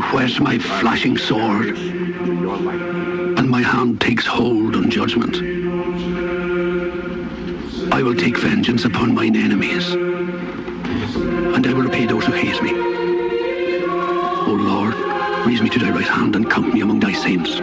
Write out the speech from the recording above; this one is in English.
where's my flashing sword, and my hand takes hold on judgment. I will take vengeance upon mine enemies, and I will repay those who hate me. O Lord, raise me to thy right hand and count me among thy saints.